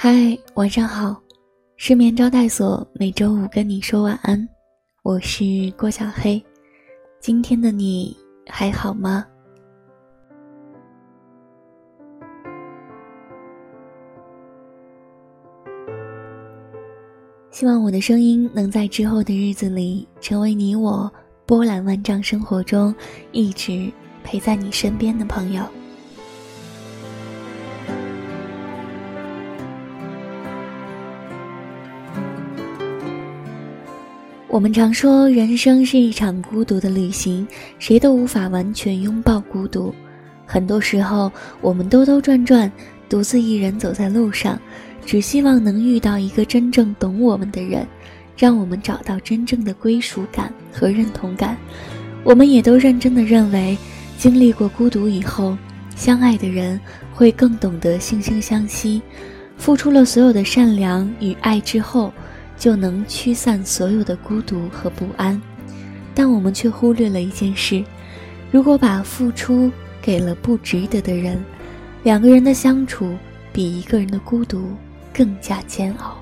嗨，晚上好，失眠招待所每周五跟你说晚安，我是郭小黑，今天的你还好吗？希望我的声音能在之后的日子里，成为你我波澜万丈生活中一直陪在你身边的朋友。我们常说，人生是一场孤独的旅行，谁都无法完全拥抱孤独。很多时候，我们兜兜转转，独自一人走在路上，只希望能遇到一个真正懂我们的人，让我们找到真正的归属感和认同感。我们也都认真的认为，经历过孤独以后，相爱的人会更懂得惺惺相惜，付出了所有的善良与爱之后。就能驱散所有的孤独和不安，但我们却忽略了一件事：如果把付出给了不值得的人，两个人的相处比一个人的孤独更加煎熬。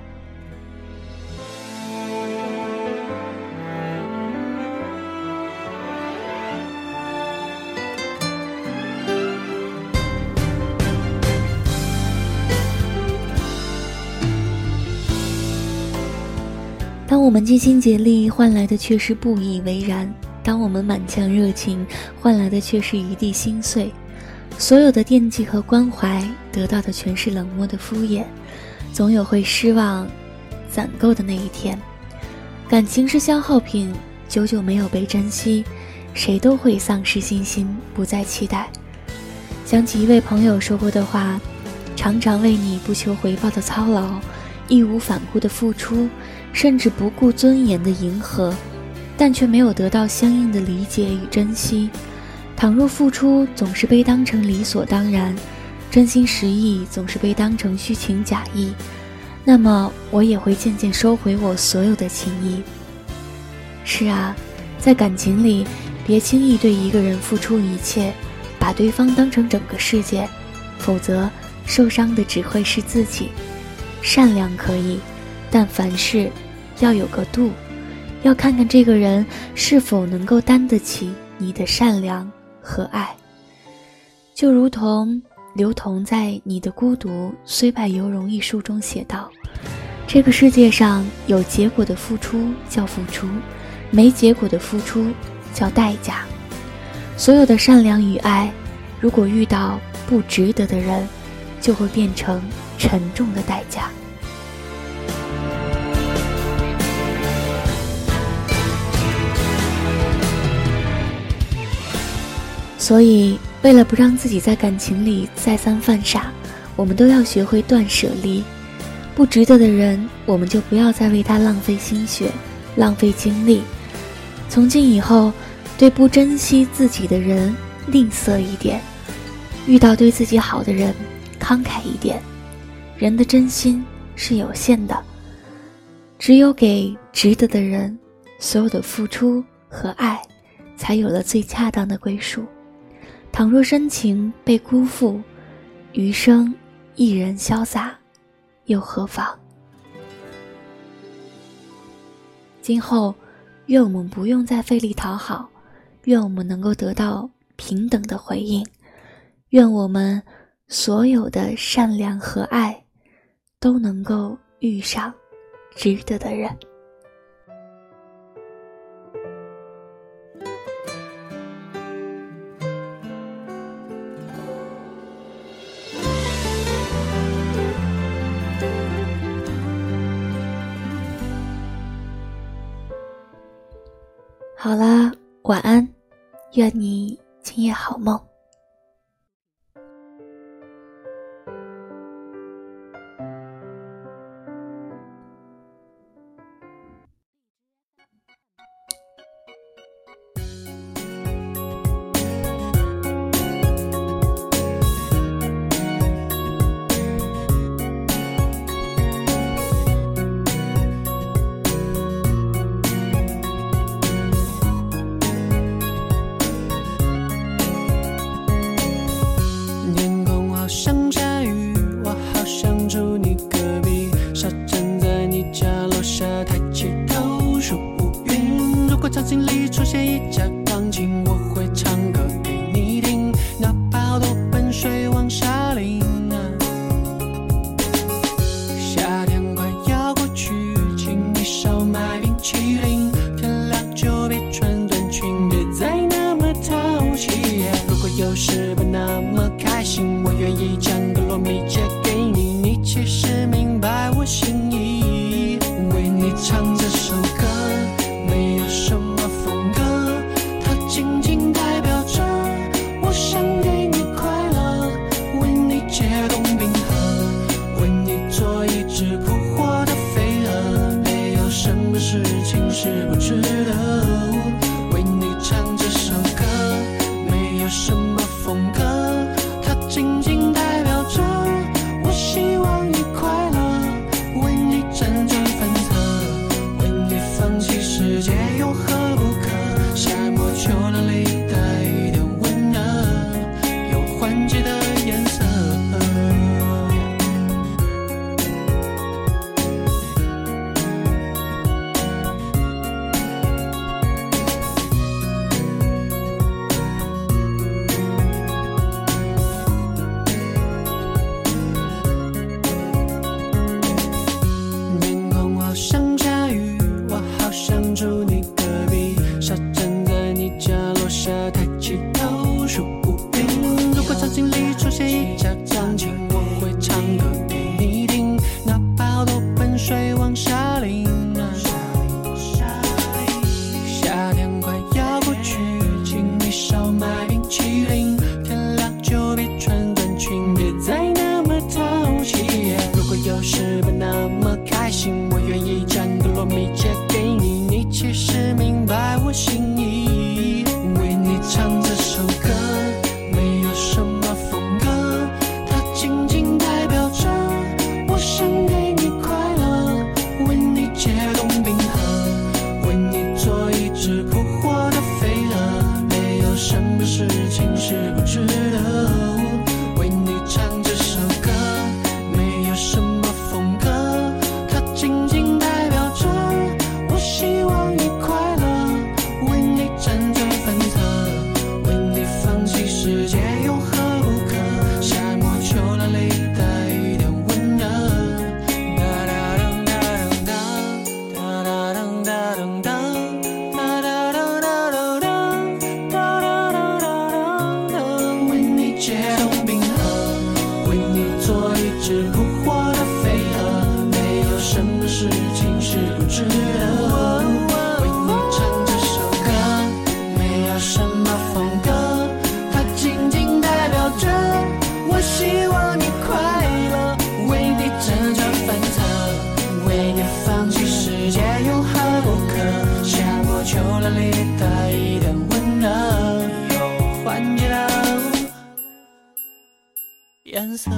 们尽心竭力换来的却是不以为然；当我们满腔热情换来的却是一地心碎，所有的惦记和关怀得到的全是冷漠的敷衍。总有会失望、攒够的那一天。感情是消耗品，久久没有被珍惜，谁都会丧失信心，不再期待。想起一位朋友说过的话：“常常为你不求回报的操劳，义无反顾的付出。”甚至不顾尊严的迎合，但却没有得到相应的理解与珍惜。倘若付出总是被当成理所当然，真心实意总是被当成虚情假意，那么我也会渐渐收回我所有的情谊。是啊，在感情里，别轻易对一个人付出一切，把对方当成整个世界，否则受伤的只会是自己。善良可以，但凡事。要有个度，要看看这个人是否能够担得起你的善良和爱。就如同刘同在《你的孤独虽败犹荣》一书中写道：“这个世界上有结果的付出叫付出，没结果的付出叫代价。所有的善良与爱，如果遇到不值得的人，就会变成沉重的代价。”所以，为了不让自己在感情里再三犯傻，我们都要学会断舍离。不值得的人，我们就不要再为他浪费心血、浪费精力。从今以后，对不珍惜自己的人吝啬一点；遇到对自己好的人，慷慨一点。人的真心是有限的，只有给值得的人，所有的付出和爱，才有了最恰当的归属。倘若深情被辜负，余生一人潇洒，又何妨？今后，愿我们不用再费力讨好，愿我们能够得到平等的回应，愿我们所有的善良和爱，都能够遇上值得的人。晚安，愿你今夜好梦。生放弃世界有何你带一点温暖有换季的颜色。